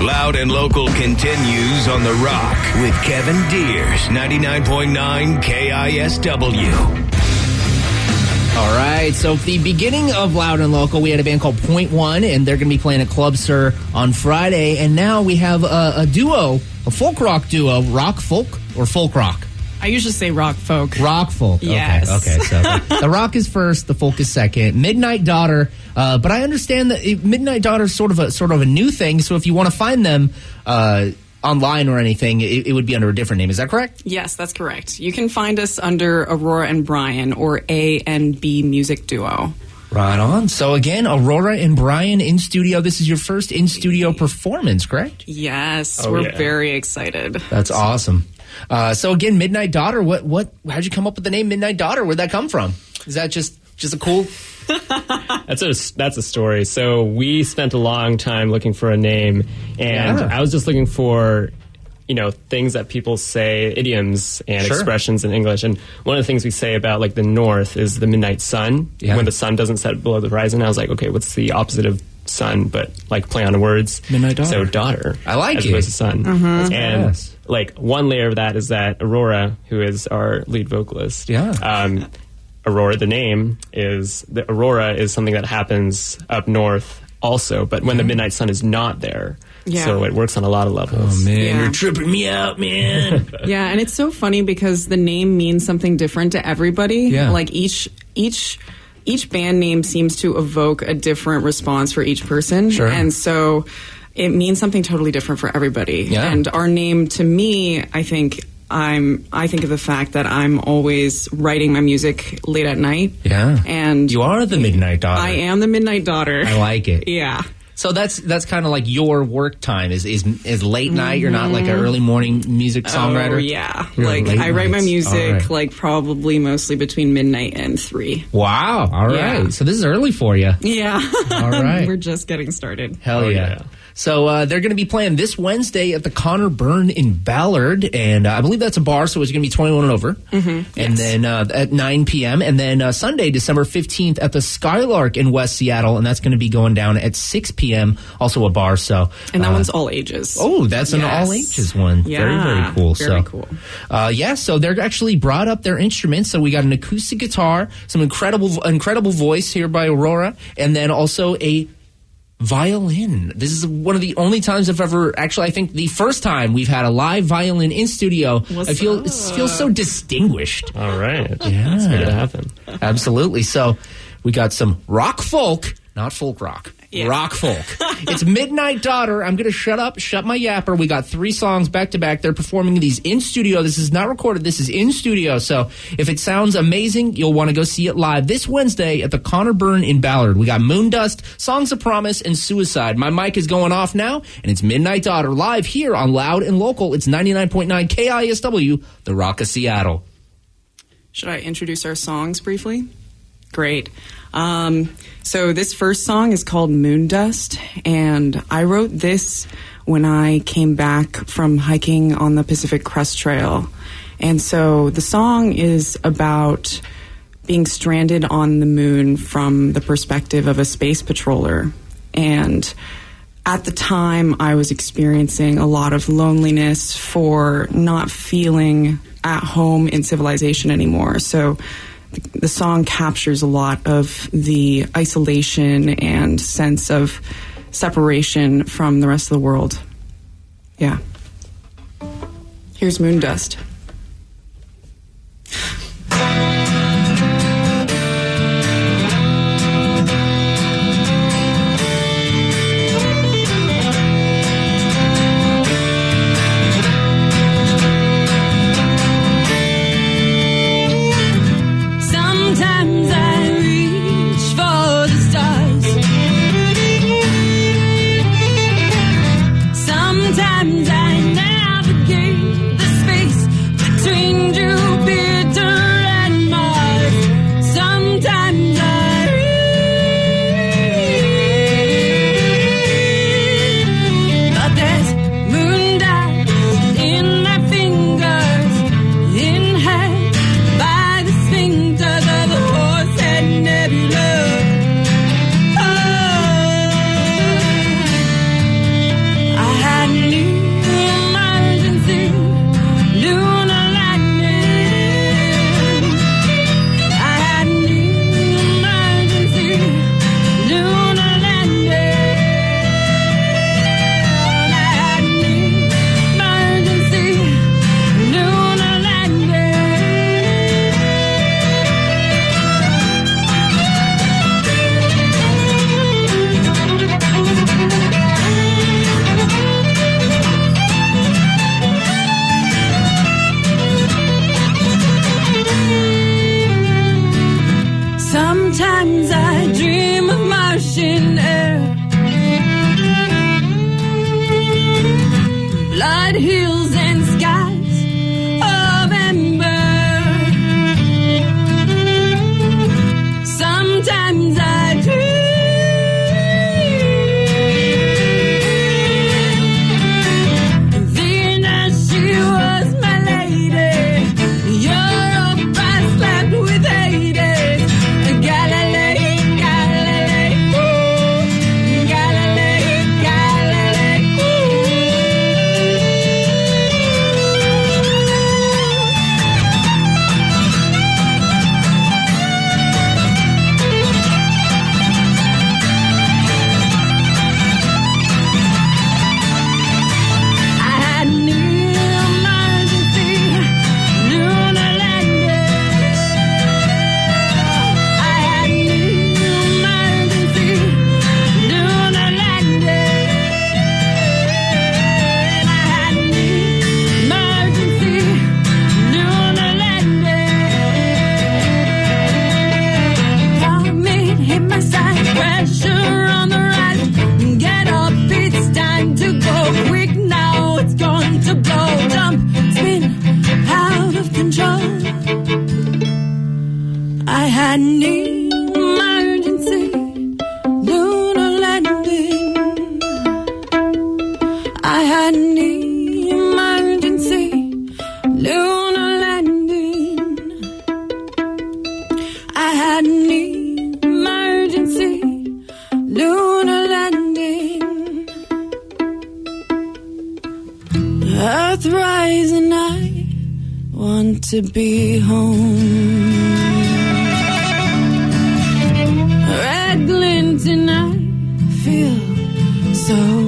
Loud and local continues on The Rock with Kevin Deers, 99.9 KISW. All right, so the beginning of Loud and Local, we had a band called Point One, and they're going to be playing at Club Sur on Friday. And now we have a, a duo, a folk rock duo, rock folk or folk rock. I usually say rock folk. Rock folk. Yes. Okay. Okay. So the, the rock is first, the folk is second. Midnight Daughter. Uh, but I understand that Midnight Daughter is sort of a sort of a new thing. So if you want to find them uh, online or anything, it, it would be under a different name. Is that correct? Yes, that's correct. You can find us under Aurora and Brian or A and B Music Duo. Right on. So again, Aurora and Brian in studio. This is your first in studio performance, correct? Yes, Oh, we're yeah. very excited. That's awesome. Uh, so again, Midnight Daughter. What what? How'd you come up with the name Midnight Daughter? Where'd that come from? Is that just just a cool? That's a that's a story. So we spent a long time looking for a name, and Yeah. I was just looking for you know things that people say, idioms and Sure. expressions in English. And one of the things we say about like the North is the midnight sun. Yeah. When the sun doesn't set below the horizon, I was like, okay, what's the opposite of sun? But like play on words. Midnight daughter. So daughter. I like as it. opposed to sun. Mhm. And badass. like one layer of that is that Aurora, who is our lead vocalist, Yeah. um, Aurora, the name is the Aurora is something that happens up north also, but when the mm-hmm. midnight sun is not there, Yeah. so it works on a lot of levels. Oh man, Yeah. you're tripping me out, man. yeah, and it's so funny because the name means something different to everybody. Yeah. Like each each each band name seems to evoke a different response for each person. Sure. And so it means something totally different for everybody. Yeah. And our name to me, I think I'm I think of the fact that I'm always writing my music late at night. yeah, And you are the Midnight Daughter. I am the midnight daughter. I like it. Yeah. So that's that's kind of like your work time is is is late night. You're not like an mm-hmm. early morning music oh, songwriter. Oh, yeah. You're like I write my nights. music All right. like probably mostly between midnight and three. Wow. All right. Yeah. So this is early for you. Yeah. All right. We're just getting started. Hell Oh, yeah. Yeah. So uh, they're going to be playing this Wednesday at the Connor Byrne in Ballard, and uh, I believe that's a bar, so it's going to be 21 and over. Mm-hmm. And then uh, at 9 p.m. And then uh, Sunday, December 15th, at the Skylark in West Seattle, and that's going to be going down at 6 p.m. Also a bar. So And that uh, one's all ages. Oh, that's an Yes. all ages one. very, very cool. very so, cool. Uh, yeah, so they're actually brought up their instruments. So we got an acoustic guitar, some incredible, incredible voice here by Aurora, and then also a violin. This is one of the only times I've ever, actually, I think the first time we've had a live violin in studio. What's I feel it feels so distinguished. All right, Yeah. that's going to happen. Absolutely. So we got some rock folk, not folk rock. Yeah. Rock folk. it's Midnight Daughter. I'm going to shut up, shut my yapper. We got three songs back to back. They're performing these in studio. This is not recorded. This is in studio. So if it sounds amazing, you'll want to go see it live this Wednesday at the Connor Byrne in Ballard. We got Moondust, Songs of Promise, and Suicide. My mic is going off now, and it's Midnight Daughter live here on Loud and Local. It's 99.9 KISW, the Rock of Seattle. Should I introduce our songs briefly? Great. Um, so this first song is called Moon Dust, and I wrote this when I came back from hiking on the Pacific Crest Trail. And so the song is about being stranded on the moon from the perspective of a space patroller. And at the time, I was experiencing a lot of loneliness for not feeling at home in civilization anymore. So the song captures a lot of the isolation and sense of separation from the rest of the world. Yeah. Here's Moondust. Earthrise and I want to be home. Red and I feel so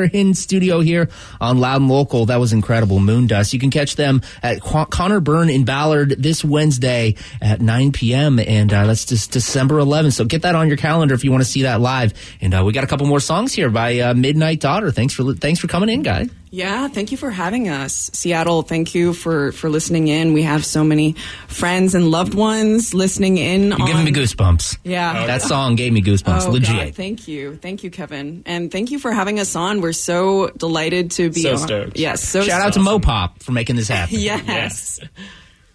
Amazing. In studio here on Loud and Local. That was incredible. Moondust. You can catch them at Qu- Connor Byrne in Ballard this Wednesday at 9 p.m. And uh, that's just December 11th. So get that on your calendar if you want to see that live. And uh, we got a couple more songs here by uh, Midnight Daughter. Thanks for thanks for coming in, guy. Yeah, thank you for having us. Seattle, thank you for for listening in. We have so many friends and loved ones listening in. You're on, giving me goosebumps. Yeah. Oh, that song gave me goosebumps. Oh, Legit. God, thank you. Thank you, Kevin. And thank you for having us on. We're so delighted to be So on. stoked. Yes, so Shout out to Mopop for making this happen. Yes.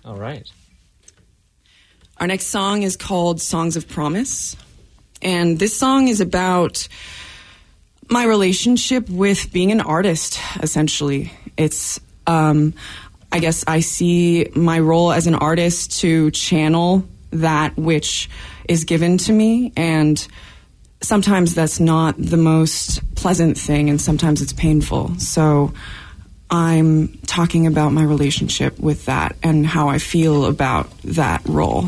All right. Our next song is called Songs of Promise. And this song is about my relationship with being an artist, essentially. It's, um, I guess I see my role as an artist to channel that which is given to me. And sometimes that's not the most pleasant thing, and sometimes it's painful. So I'm talking about my relationship with that and how I feel about that role.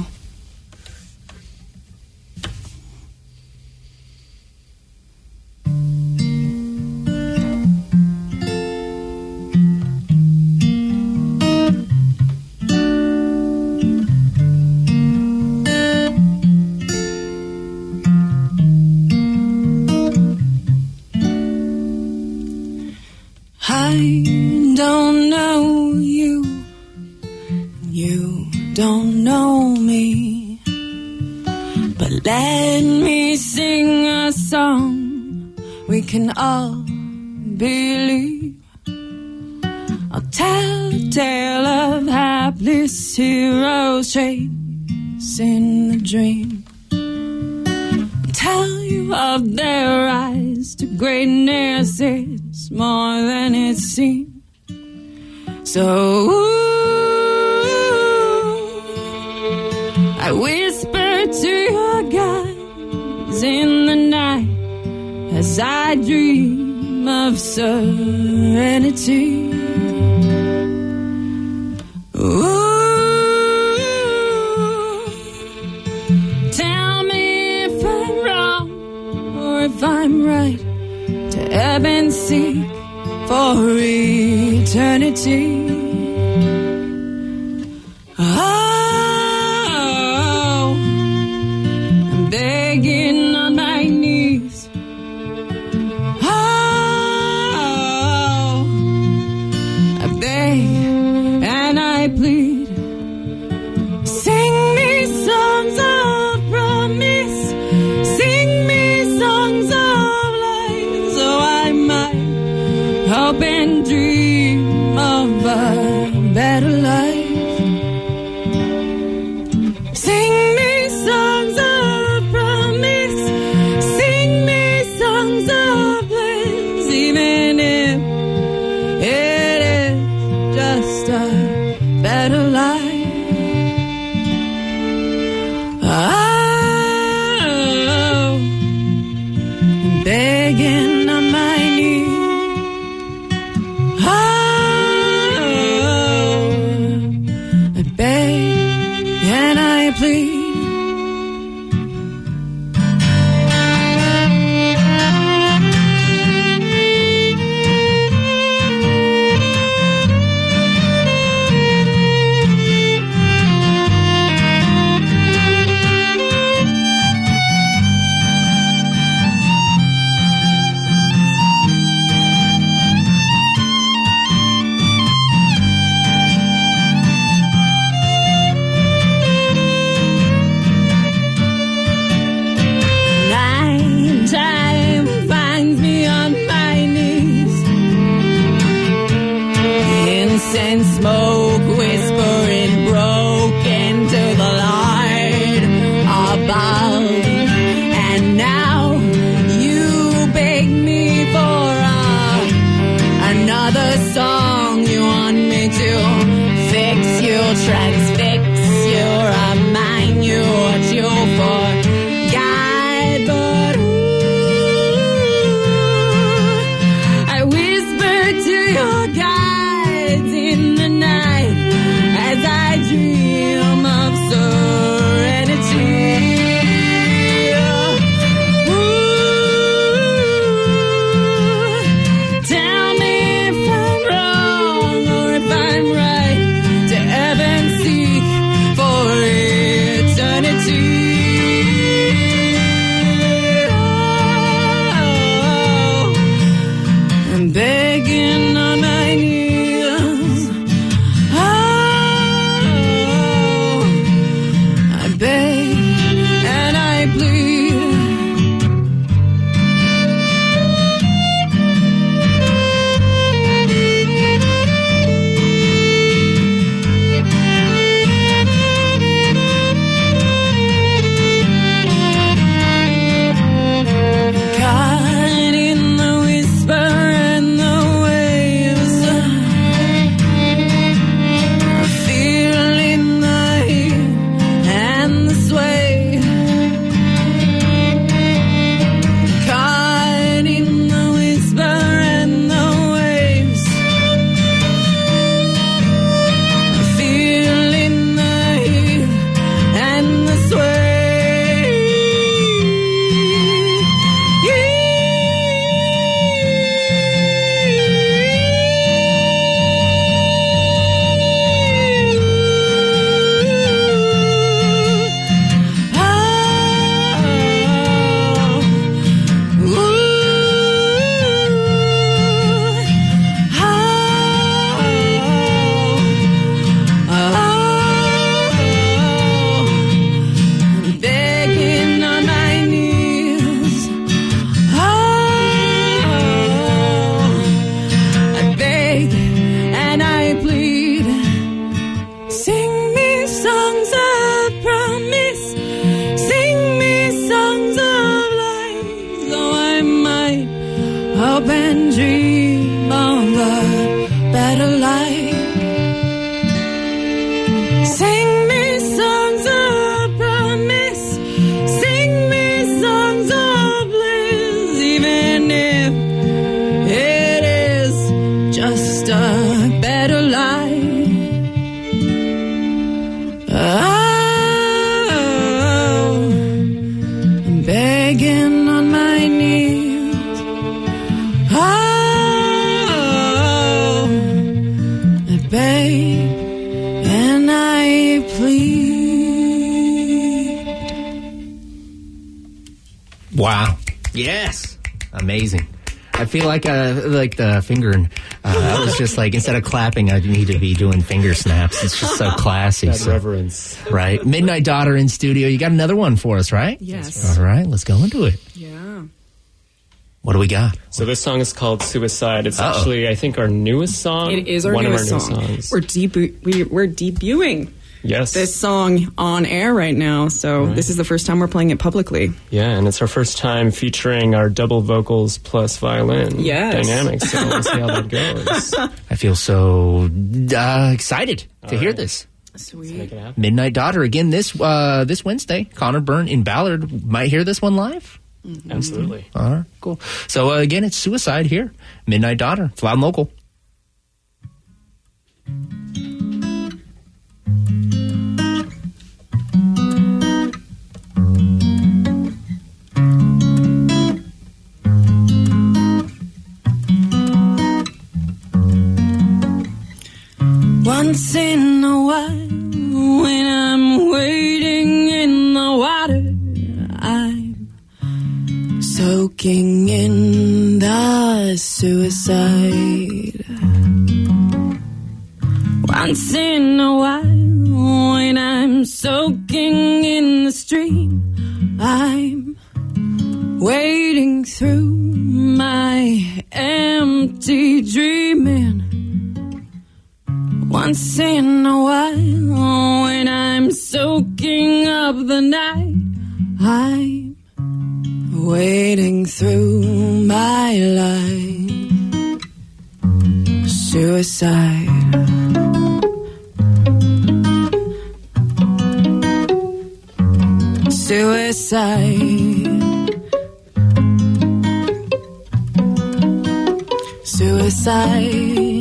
in the dream. Tell you of their rise to greatness, it's more than it seems. So ooh, I whisper to your guys in the night as I dream of serenity. Ooh. if I'm right to ebb and seek for eternity. Oh, I'm begging and smoke whispering. and I plead. Wow. Yes. Amazing. I feel like uh, like the finger. Uh, I was just like instead of clapping, I need to be doing finger snaps. It's just so classy. That so, reverence, right? Midnight Daughter in studio. You got another one for us, right? Yes. All right, let's go into it. Yeah. What do we got? So this song is called Suicide. It's Uh-oh. actually, I think, our newest song. It is our One newest of our song. new songs. We're debu- we, we're debuting yes. this song on air right now. So Right. this is the first time we're playing it publicly. Yeah, and it's our first time featuring our double vocals plus violin Yes. dynamics. So we'll see how that goes. I feel so uh, excited to hear this. Sweet. Make it happen. Midnight Daughter again this uh, this Wednesday. Connor Byrne in Ballard might hear this one live. Absolutely. All right, cool. So uh, again, it's Suicide here. Midnight Daughter. It's loud and local. Once in a while, when I'm soaking in the suicide. Once in a while, when I'm soaking in the stream, I'm wading through my empty dreaming. Once in a while, when I'm soaking up the night, I'm wading through my life. Suicide. Suicide. Suicide.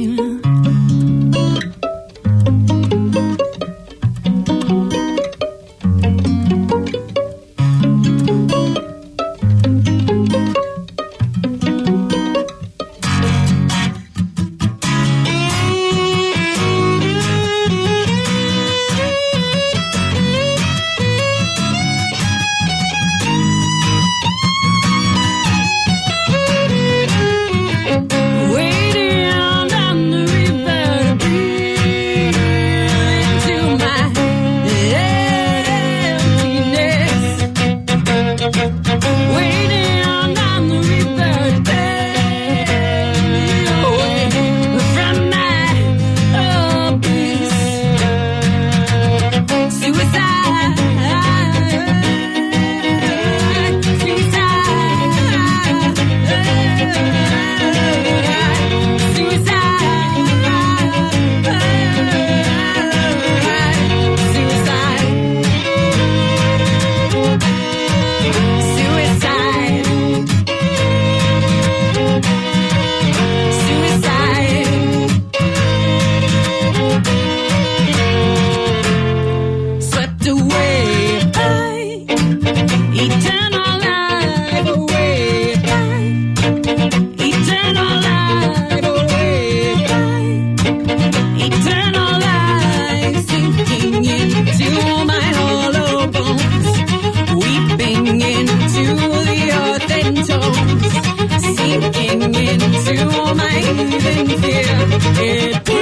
It breathes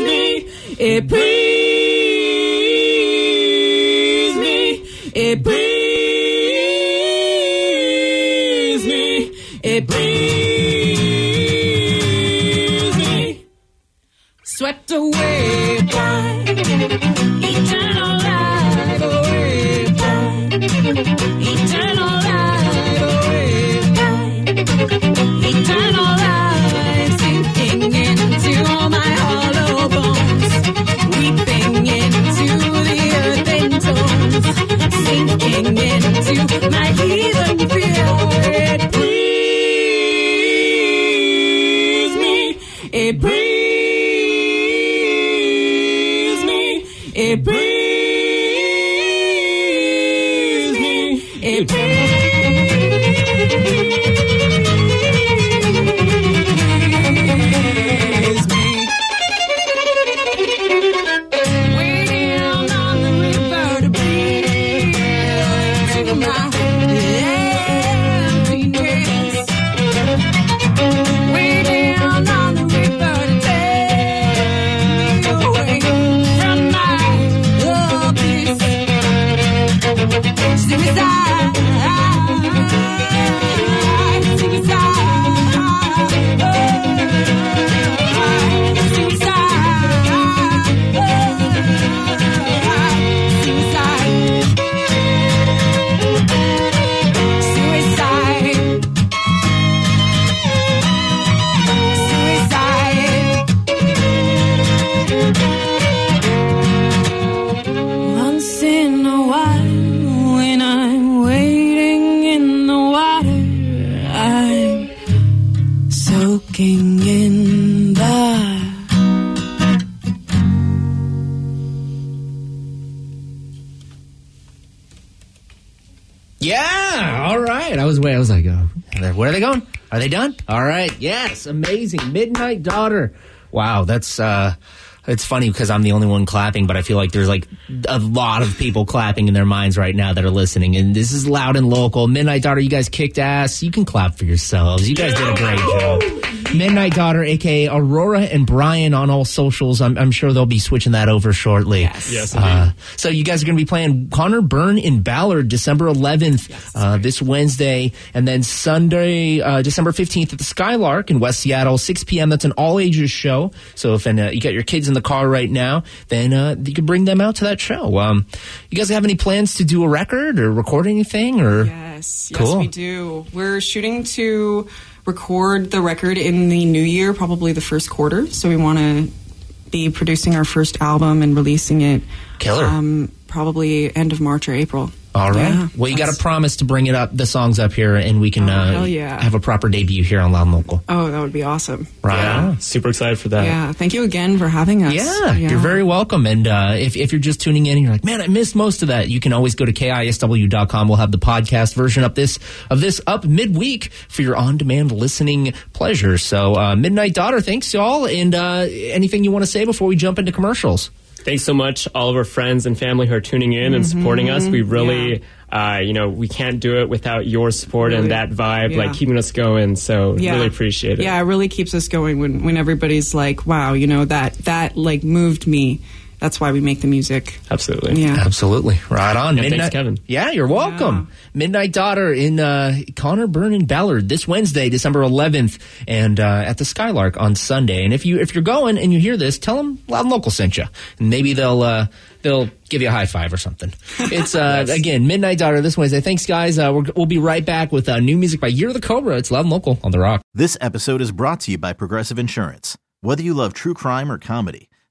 me it breathes me it breathes breathes me. It breathes me. It breathes they done? All right. Yes. Amazing. Midnight Daughter. Wow. That's uh, it's funny because I'm the only one clapping, but I feel like there's like a lot of people clapping in their minds right now that are listening. And this is loud and local. Midnight Daughter, you guys kicked ass. You can clap for yourselves. You guys did a great job. Midnight Daughter, aka Aurora and Brian on all socials. I'm, I'm sure they'll be switching that over shortly. Yes. Yes, Uh, so you guys are going to be playing Connor Byrne in Ballard December 11th, uh, this Wednesday, and then Sunday, uh, December 15th at the Skylark in West Seattle, 6 p.m. That's an all ages show. So if uh, you got your kids in the car right now, then uh, you can bring them out to that show. Um, you guys have any plans to do a record or record anything? Or Yes, yes, Cool. we do. We're shooting to record the record in the new year, probably the first quarter. So we want to be producing our first album and releasing it. Killer. Um, probably end of March or April. All right. Yeah, well, you got to promise to bring it up, the songs up here, and we can Oh, uh, yeah. have a proper debut here on Loud and Local. Oh, that would be awesome. Right Yeah. Super excited for that. Yeah. Thank you again for having us. Yeah, you're very welcome. And uh, if, if you're just tuning in and you're like, man, I missed most of that, you can always go to KISW.com. We'll have the podcast version of this of this up midweek for your on demand listening pleasure. So, uh, Midnight Daughter, thanks y'all. And uh, anything you want to say before we jump into commercials? Thanks so much, all of our friends and family who are tuning in and supporting us. We really, uh, you know, we can't do it without your support Really. and that vibe, Yeah. like keeping us going. So Yeah. really appreciate it. Yeah, it really keeps us going when, when everybody's like, wow, you know, that, that like moved me. That's why we make the music. Absolutely. Yeah. Absolutely. Right on. Yeah, thanks, Kevin. Yeah, you're welcome. Midnight Daughter in uh, Connor Byrne and Ballard this Wednesday, December 11th, and uh, at the Skylark on Sunday. And if you if you're going and you hear this, tell them Loud and Local sent you, and maybe they'll uh, they'll give you a high five or something. It's uh, again Midnight Daughter this Wednesday. Thanks, guys. Uh, we're, we'll be right back with uh, new music by Year of the Cobra. It's Loud and Local on the Rock. This episode is brought to you by Progressive Insurance. Whether you love true crime or comedy,